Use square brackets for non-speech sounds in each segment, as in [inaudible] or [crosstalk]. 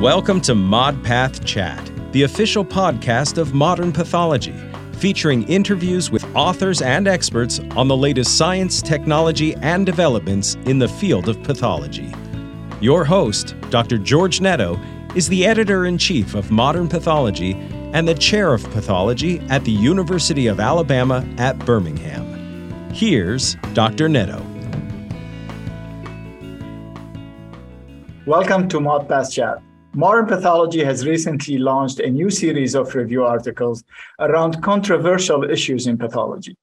Welcome to ModPath Chat, the official podcast of modern pathology, featuring interviews with authors and experts on the latest science, technology, and developments in the field of pathology. Your host, Dr. George Netto, is the editor in chief of Modern Pathology and the chair of pathology at the University of Alabama at Birmingham. Here's Dr. Netto. Welcome to ModPath Chat. Modern Pathology has recently launched a new series of review articles around controversial issues in pathology.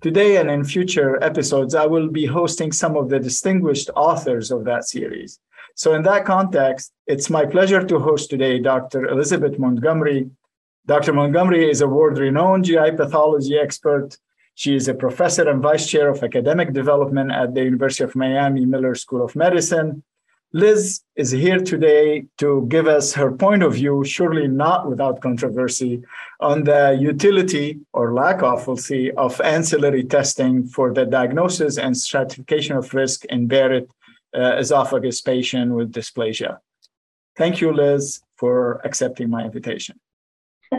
Today and in future episodes, I will be hosting some of the distinguished authors of that series. So, in that context, it's my pleasure to host today Dr. Elizabeth Montgomery. Dr. Montgomery is a world renowned GI pathology expert she is a professor and vice chair of academic development at the University of Miami Miller School of Medicine. Liz is here today to give us her point of view, surely not without controversy, on the utility or lack of, see, of ancillary testing for the diagnosis and stratification of risk in Barrett uh, esophagus patient with dysplasia. Thank you, Liz, for accepting my invitation.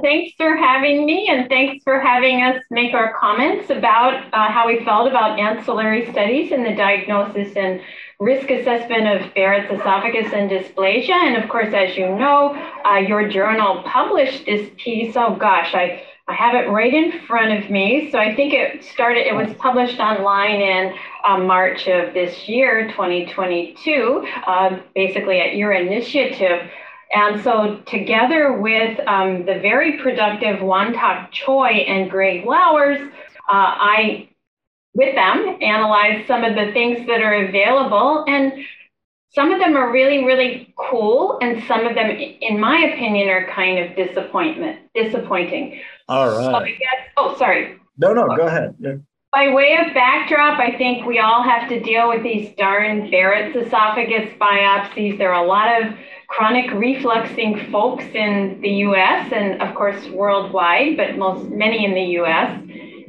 Thanks for having me, and thanks for having us make our comments about uh, how we felt about ancillary studies in the diagnosis and risk assessment of Barrett's esophagus and dysplasia. And of course, as you know, uh, your journal published this piece. Oh gosh, I, I have it right in front of me. So I think it started, it was published online in uh, March of this year, 2022, uh, basically at your initiative. And so, together with um, the very productive Won-Tak Choi and Greg Lauwers, uh, I, with them, analyze some of the things that are available. And some of them are really, really cool. And some of them, in my opinion, are kind of disappointment, disappointing. All right. So guess, oh, sorry. No, no, go ahead. Yeah. By way of backdrop, I think we all have to deal with these darn Barrett's esophagus biopsies. There are a lot of chronic refluxing folks in the US and of course worldwide, but most many in the US.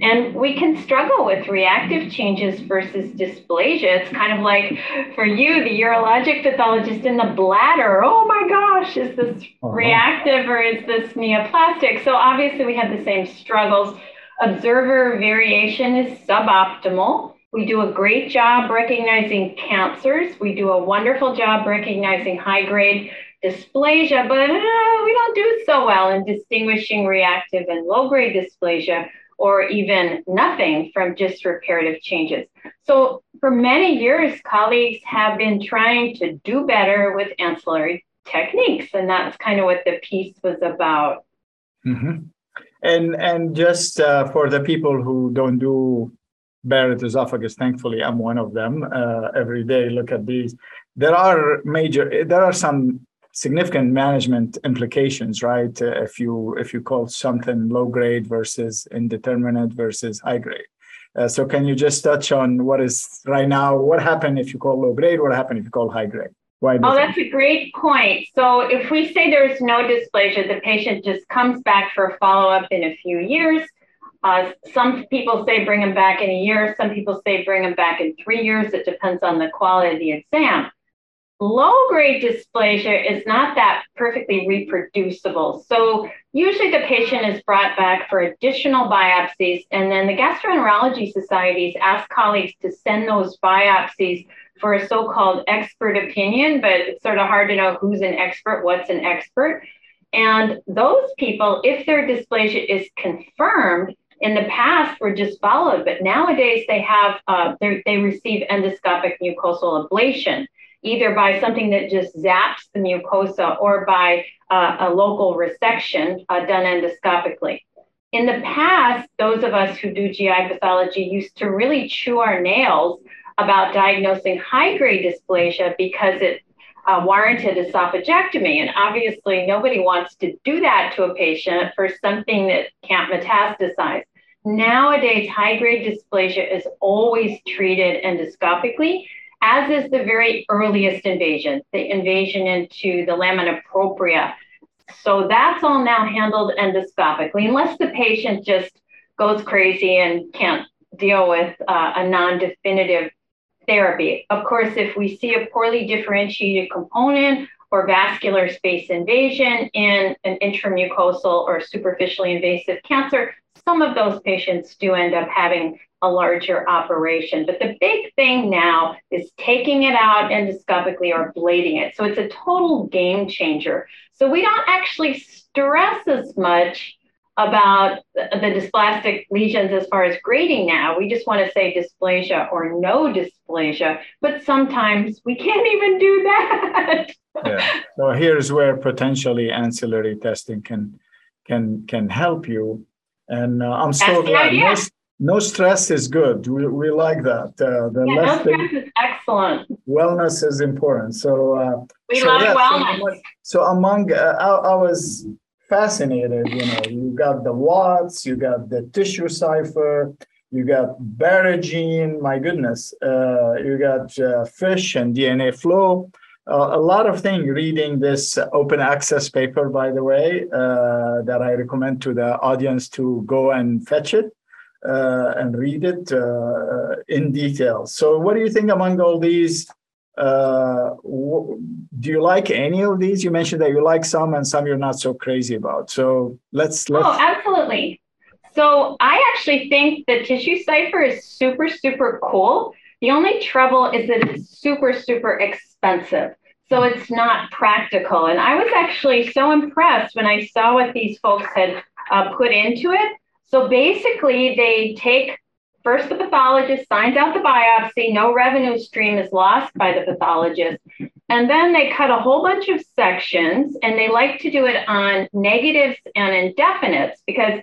And we can struggle with reactive changes versus dysplasia. It's kind of like for you, the urologic pathologist in the bladder. Oh my gosh, is this uh-huh. reactive or is this neoplastic? So obviously we have the same struggles. Observer variation is suboptimal. We do a great job recognizing cancers. We do a wonderful job recognizing high grade dysplasia, but uh, we don't do so well in distinguishing reactive and low grade dysplasia or even nothing from just reparative changes. So, for many years, colleagues have been trying to do better with ancillary techniques, and that's kind of what the piece was about. Mm-hmm. And and just uh, for the people who don't do Barrett esophagus. Thankfully, I'm one of them. Uh, every day, look at these. There are major. There are some significant management implications, right? Uh, if you if you call something low grade versus indeterminate versus high grade. Uh, so, can you just touch on what is right now? What happened if you call low grade? What happened if you call high grade? Why oh, that's a great point. So, if we say there's no dysplasia, the patient just comes back for a follow up in a few years uh, some people say bring them back in a year. Some people say bring them back in three years. It depends on the quality of the exam. Low grade dysplasia is not that perfectly reproducible. So usually the patient is brought back for additional biopsies, and then the gastroenterology societies ask colleagues to send those biopsies for a so called expert opinion, but it's sort of hard to know who's an expert, what's an expert. And those people, if their dysplasia is confirmed, in the past were just followed, but nowadays they have uh, they receive endoscopic mucosal ablation, either by something that just zaps the mucosa or by uh, a local resection uh, done endoscopically. In the past, those of us who do GI pathology used to really chew our nails about diagnosing high grade dysplasia because it uh, warranted esophagectomy. And obviously, nobody wants to do that to a patient for something that can't metastasize. Nowadays, high grade dysplasia is always treated endoscopically, as is the very earliest invasion, the invasion into the lamina propria. So that's all now handled endoscopically, unless the patient just goes crazy and can't deal with uh, a non definitive therapy. Of course, if we see a poorly differentiated component or vascular space invasion in an intramucosal or superficially invasive cancer, some of those patients do end up having a larger operation. But the big thing now is taking it out endoscopically or blading it. So it's a total game changer. So we don't actually stress as much about the dysplastic lesions as far as grading now. We just want to say dysplasia or no dysplasia, but sometimes we can't even do that. [laughs] yeah. So here's where potentially ancillary testing can can can help you. And uh, I'm so glad. No, no, stress is good. We, we like that. Uh, the yeah, no stress is excellent. Wellness is important. So uh, we so love yeah, wellness. So among, uh, I, I was fascinated. You know, you got the WATS, you got the TissueCypher, you got BarreGEN. My goodness, uh, you got uh, FISH and DNA Flow. Uh, a lot of things reading this open access paper, by the way, uh, that I recommend to the audience to go and fetch it uh, and read it uh, in detail. So, what do you think among all these? Uh, do you like any of these? You mentioned that you like some and some you're not so crazy about. So let's. let's... Oh, absolutely. So I actually think the TissueCypher is super, super cool. The only trouble is that it's super, super expensive. So it's not practical. And I was actually so impressed when I saw what these folks had uh, put into it. So basically, they take First, the pathologist signs out the biopsy. No revenue stream is lost by the pathologist. And then they cut a whole bunch of sections, and they like to do it on negatives and indefinites because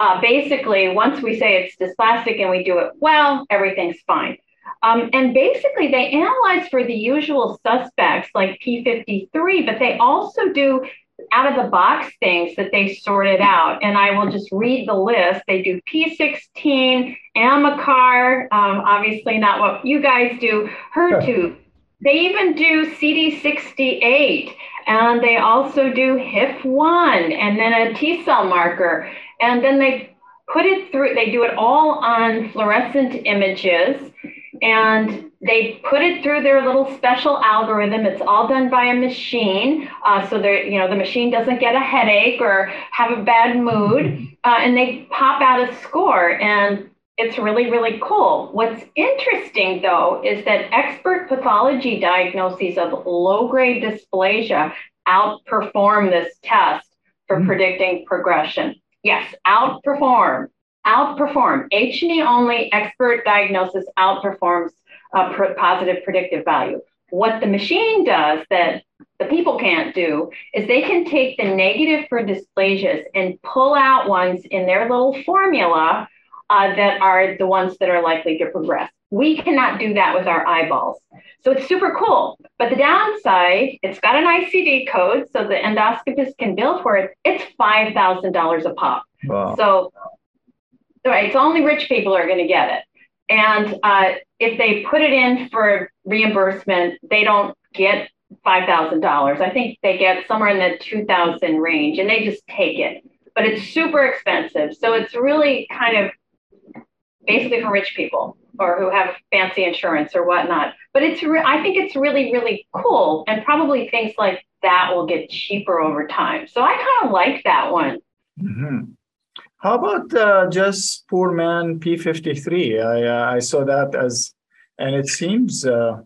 uh, basically, once we say it's dysplastic and we do it well, everything's fine. Um, and basically, they analyze for the usual suspects like P53, but they also do out of the box things that they sorted out. And I will just read the list. They do P16, AMACR, um, obviously not what you guys do, HER2. [laughs] They even do CD68, and they also do HIF1, and then a T cell marker. And then they put it through, they do it all on fluorescent images and they put it through their little special algorithm. It's all done by a machine, uh, so they you know the machine doesn't get a headache or have a bad mood, uh, and they pop out a score, and it's really really cool. What's interesting though is that expert pathology diagnoses of low grade dysplasia outperform this test for mm-hmm. predicting progression. Yes, outperform outperform. H&E only expert diagnosis outperforms uh, pr- positive predictive value. What the machine does that the people can't do is they can take the negative for dysplasias and pull out ones in their little formula uh, that are the ones that are likely to progress. We cannot do that with our eyeballs. So it's super cool. But the downside, it's got an ICD code, so the endoscopist can bill for it. It's $5,000 a pop. Wow. So So only rich people are going to get it. And uh, if they put it in for reimbursement, they don't get five thousand dollars. I think they get somewhere in the two thousand range, and they just take it. But it's super expensive, so it's really kind of basically for rich people or who have fancy insurance or whatnot. But it's re- I think it's really really cool, and probably things like that will get cheaper over time. So I kind of like that one. Mm-hmm. How about uh, just poor man P53? I uh, I saw that as, and it seems. Uh,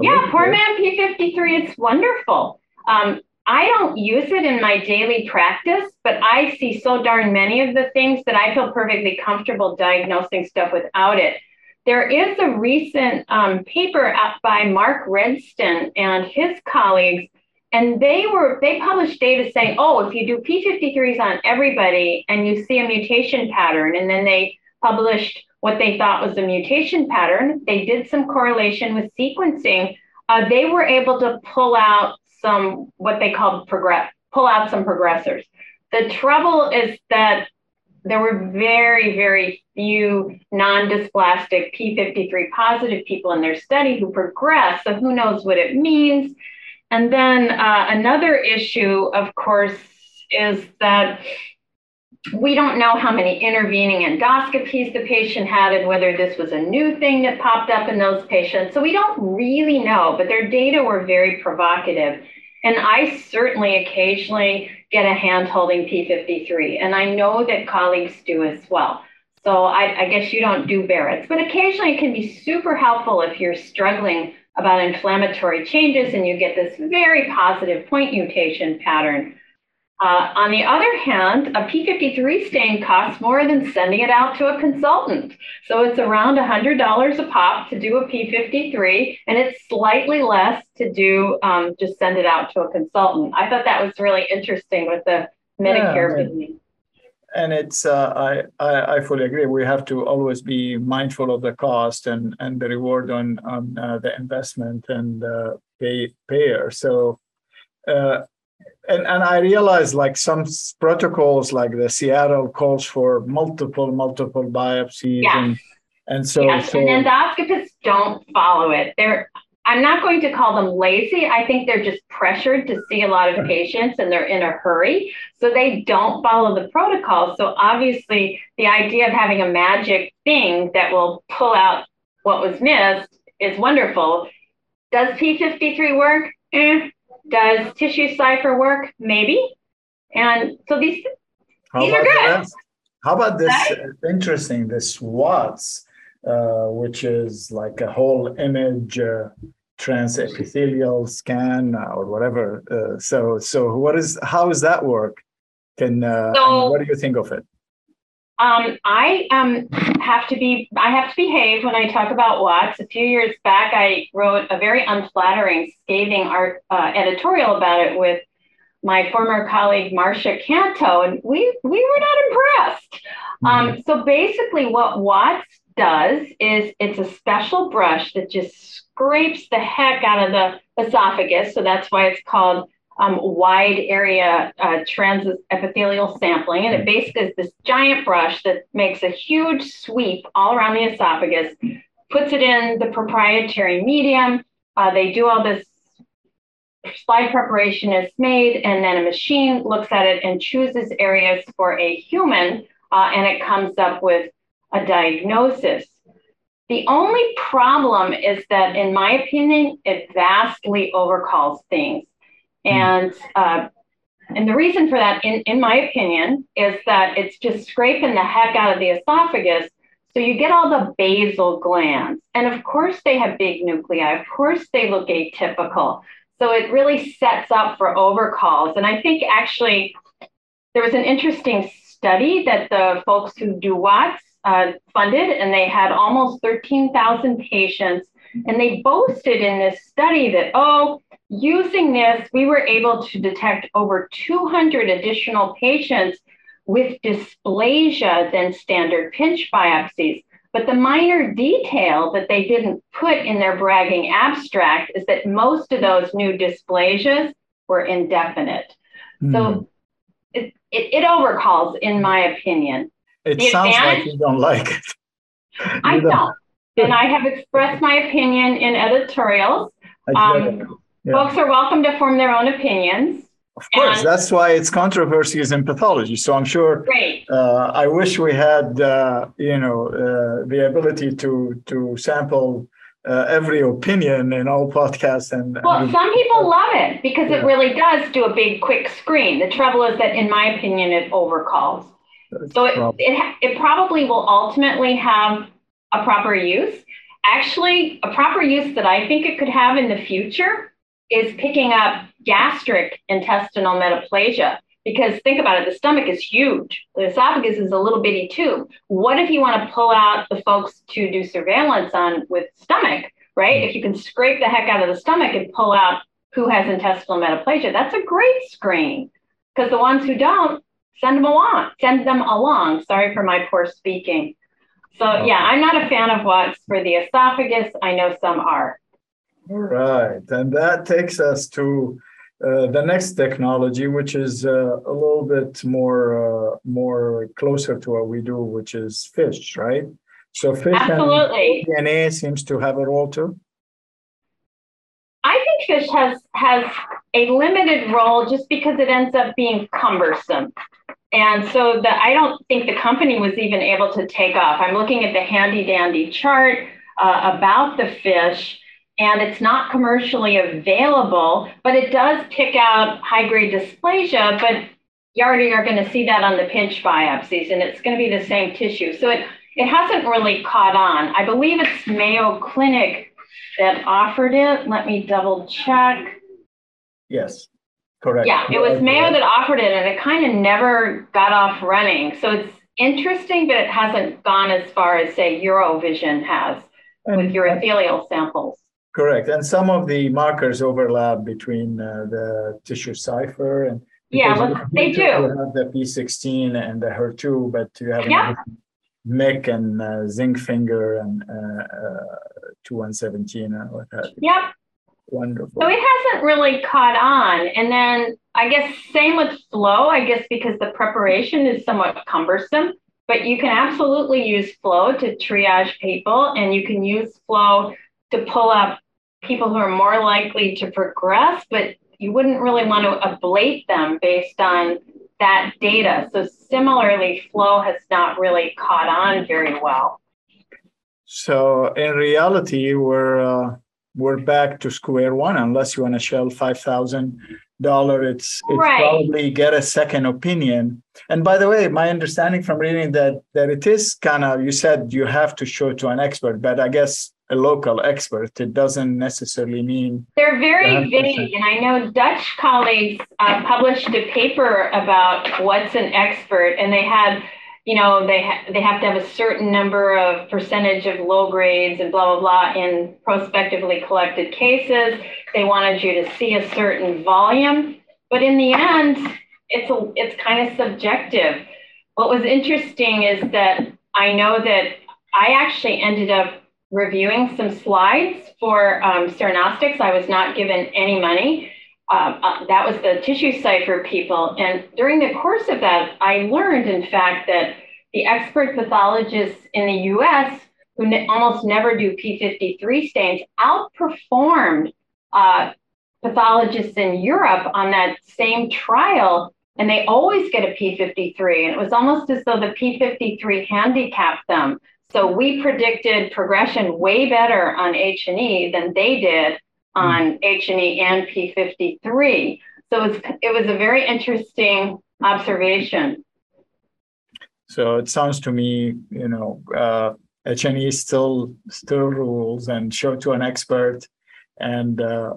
yeah, poor good. man P53. It's wonderful. Um, I don't use it in my daily practice, but I see so darn many of the things that I feel perfectly comfortable diagnosing stuff without it. There is a recent um, paper out by Mark Redston and his colleagues and they were they published data saying oh if you do p53s on everybody and you see a mutation pattern and then they published what they thought was a mutation pattern they did some correlation with sequencing uh, they were able to pull out some what they called progress pull out some progressors. The trouble is that there were very very few non-dysplastic p53 positive people in their study who progressed so who knows what it means and then uh, another issue, of course, is that we don't know how many intervening endoscopies the patient had and whether this was a new thing that popped up in those patients. So we don't really know, but their data were very provocative. And I certainly occasionally get a hand holding P53, and I know that colleagues do as well. So I, I guess you don't do Barrett's, but occasionally it can be super helpful if you're struggling about inflammatory changes and you get this very positive point mutation pattern. Uh, on the other hand, a P53 stain costs more than sending it out to a consultant. So it's around $100 a pop to do a P53, and it's slightly less to do um, just send it out to a consultant. I thought that was really interesting with the Medicare yeah, and it's uh, I, I, I fully agree. We have to always be mindful of the cost and and the reward on on uh, the investment and uh, pay payer. So, uh, and and I realize like some protocols like the Seattle calls for multiple multiple biopsies yes. and and so, yes, so and endoscopists don't follow it. They're I'm not going to call them lazy. I think they're just pressured to see a lot of patients and they're in a hurry. So they don't follow the protocol. So obviously, the idea of having a magic thing that will pull out what was missed is wonderful. Does P53 work? Eh. Does TissueCypher work? Maybe. And so these, How these are good. This? How about this? Right? Interesting, this WATS uh, which is like a whole image uh, transepithelial scan or whatever. Uh, so, so what is how does that work? Can uh, so, what do you think of it? Um, I um, have to be I have to behave when I talk about WATS. A few years back, I wrote a very unflattering, scathing art uh, editorial about it with my former colleague Marcia Canto, and we we were not impressed. Mm-hmm. Um, so basically, what WATS does is it's a special brush that just scrapes the heck out of the esophagus. So that's why it's called um, wide area uh, transepithelial sampling. And it basically is this giant brush that makes a huge sweep all around the esophagus, puts it in the proprietary medium. Uh, they do all this slide preparation is made, and then a machine looks at it and chooses areas for a human, uh, and it comes up with a diagnosis. The only problem is that, in my opinion, it vastly overcalls things. And uh, and the reason for that, in, in my opinion, is that it's just scraping the heck out of the esophagus. So you get all the basal glands. And of course, they have big nuclei. Of course, they look atypical. So it really sets up for overcalls. And I think actually there was an interesting study that the folks who do WATS uh, funded, and they had almost 13,000 patients. And they boasted in this study that, oh, using this, we were able to detect over 200 additional patients with dysplasia than standard pinch biopsies. But the minor detail that they didn't put in their bragging abstract is that most of those new dysplasias were indefinite. Mm. So hmm. it, it, it overcalls, in my opinion. It the sounds like you don't like it. I don't. and I have expressed my opinion in editorials. Um, yeah. Folks are welcome to form their own opinions. Of course, and, that's why it's controversies in pathology. So I'm sure. Great. Uh, I wish we had, uh, you know, uh, the ability to to sample uh, every opinion in all podcasts. And well, some people love it because yeah. it really does do a big, quick screen. The trouble is that, in my opinion, it overcalls so it, it, it probably will ultimately have a proper use. Actually, a proper use that I think it could have in the future is picking up gastric intestinal metaplasia. Because think about it, the stomach is huge. The esophagus is a little bitty tube. What if you want to pull out the folks to do surveillance on with stomach, right? Mm. If you can scrape the heck out of the stomach and pull out who has intestinal metaplasia, that's a great screen. Because the ones who don't, send them along. Send them along. Sorry for my poor speaking. So yeah, I'm not a fan of WATS for the esophagus. I know some are. All right, and that takes us to uh, the next technology, which is uh, a little bit more uh, more closer to what we do, which is FISH, right? So FISH Absolutely. and DNA seems to have a role too. I think FISH has has a limited role just because it ends up being cumbersome. And so the, I don't think the company was even able to take off. I'm looking at the handy dandy chart uh, about the FISH. and it's not commercially available, but it does pick out high grade dysplasia. But you already are going to see that on the pinch biopsies, and it's going to be the same tissue. So it, it hasn't really caught on. I believe it's Mayo Clinic that offered it. Let me double check. Yes, correct. Yeah, it was Mayo that offered it, and it kind of never got off running. So it's interesting, but it hasn't gone as far as, say, UroVysion has and, with urothelial samples. Correct. And some of the markers overlap between uh, the TissueCypher and yeah, well, they do. You have the P16 and the HER2, but you have yep. MYC and uh, zinc finger and uh, uh, 2117 and what have you. Yep. Wonderful. So it hasn't really caught on. And then I guess same with flow, I guess because the preparation is somewhat cumbersome, but you can absolutely use flow to triage people and you can use flow to pull up people who are more likely to progress, but you wouldn't really want to ablate them based on that data. So similarly, flow has not really caught on very well. So in reality, we're uh, we're back to square one unless you want to shell five thousand dollar. It's it's right. probably get a second opinion. And by the way, my understanding from reading that that it is kind of you said you have to show to an expert, but I guess a local expert. It doesn't necessarily mean they're very vague. And I know Dutch colleagues uh, published a paper about what's an expert, and they had, you know, they ha- they have to have a certain number of percentage of low grades and blah blah blah in prospectively collected cases. They wanted you to see a certain volume, but in the end, it's a, it's kind of subjective. What was interesting is that I know that I actually ended up reviewing some slides for um, Cernostics. I was not given any money. Uh, uh, that was the TissueCypher people. And during the course of that, I learned, in fact, that the expert pathologists in the US who ne- almost never do P53 stains outperformed uh, pathologists in Europe on that same trial. And they always get a P53. And it was almost as though the P53 handicapped them. So we predicted progression way better on H&E than they did on H&E and P53. So it was, it was a very interesting observation. So it sounds to me, you know, uh, H&E still still rules and show to an expert, and uh,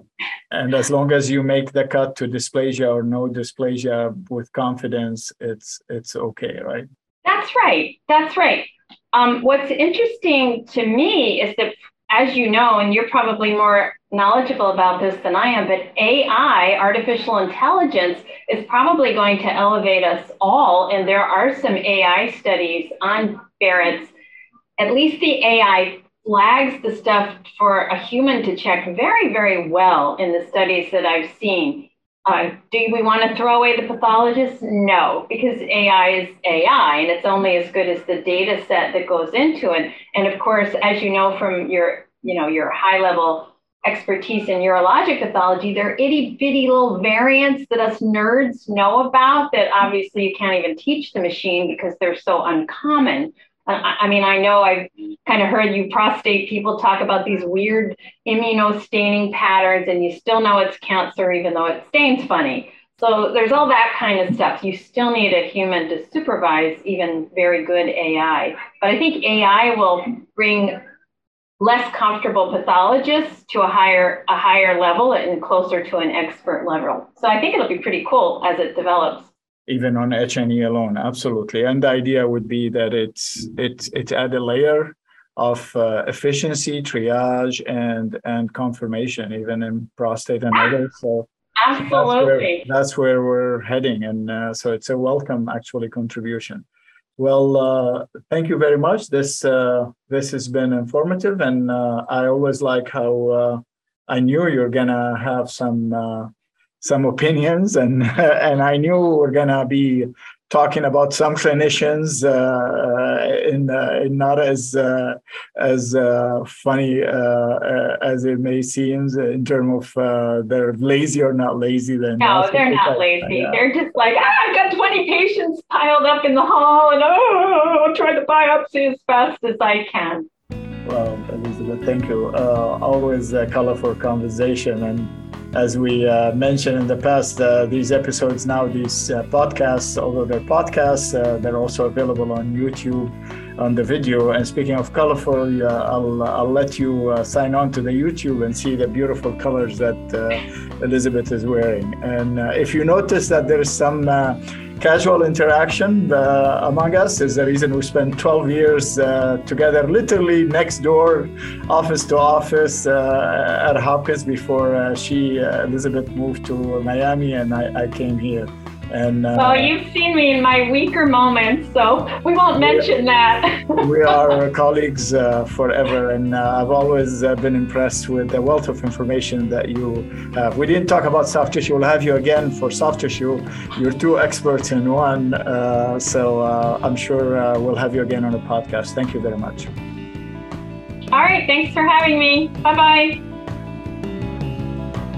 and as long as you make the cut to dysplasia or no dysplasia with confidence, it's it's okay, right? That's right. That's right. Um, what's interesting to me is that, as you know, and you're probably more knowledgeable about this than I am, but AI, artificial intelligence, is probably going to elevate us all. And there are some AI studies on Barrett's. At least the AI flags the stuff for a human to check very, very well in the studies that I've seen. Uh, do we want to throw away the pathologist? No, because AI is AI and it's only as good as the data set that goes into it. And of course, as you know from your, you know, your high level expertise in urologic pathology, there are itty bitty little variants that us nerds know about that obviously you can't even teach the machine because they're so uncommon. I mean, I know I've kind of heard you prostate people talk about these weird immunostaining patterns, and you still know it's cancer even though it stains funny. So there's all that kind of stuff. You still need a human to supervise even very good AI. But I think AI will bring less comfortable pathologists to a higher a higher level and closer to an expert level. So I think it'll be pretty cool as it develops even on H&E alone. Absolutely. And the idea would be that it's it's it's add a layer of uh, efficiency, triage, and and confirmation, even in prostate and others. So absolutely, that's where, that's where we're heading, and uh, so it's a welcome actually contribution. Well, uh, thank you very much. This uh, this has been informative, and uh, I always like how uh, I knew you're gonna have some some opinions, and [laughs] and I knew we are gonna be talking about some clinicians uh, in, uh, in, not as uh, as uh, funny uh, uh, as it may seem in terms of they're lazy or not lazy. Then no, they're not [laughs] lazy. Yeah. They're just like ah, I've got twenty patients piled up in the hall, and oh, I'll try to biopsy as fast as I can. Well, Elizabeth. Thank you. Uh, always a colorful conversation. And as we uh, mentioned in the past, uh, these episodes now, these uh, podcasts, although they're podcasts, uh, they're also available on YouTube on the video. And speaking of colorful, uh, I'll, I'll let you uh, sign on to the YouTube and see the beautiful colors that Elizabeth is wearing. And if you notice that there is some casual interaction uh, among us is the reason we spent 12 years uh, together, literally next door, office to office uh, at Hopkins before uh, she, uh, Elizabeth, moved to Miami and I, I came here. And uh, well, you've seen me in my weaker moments, so we won't mention that. [laughs] we are colleagues uh, forever, and uh, I've always uh, been impressed with the wealth of information that you have. We didn't talk about soft tissue. We'll have you again for soft tissue. You're two experts in one, uh, so uh, I'm sure we'll have you again on the podcast. Thank you very much. All right, thanks for having me. Bye bye.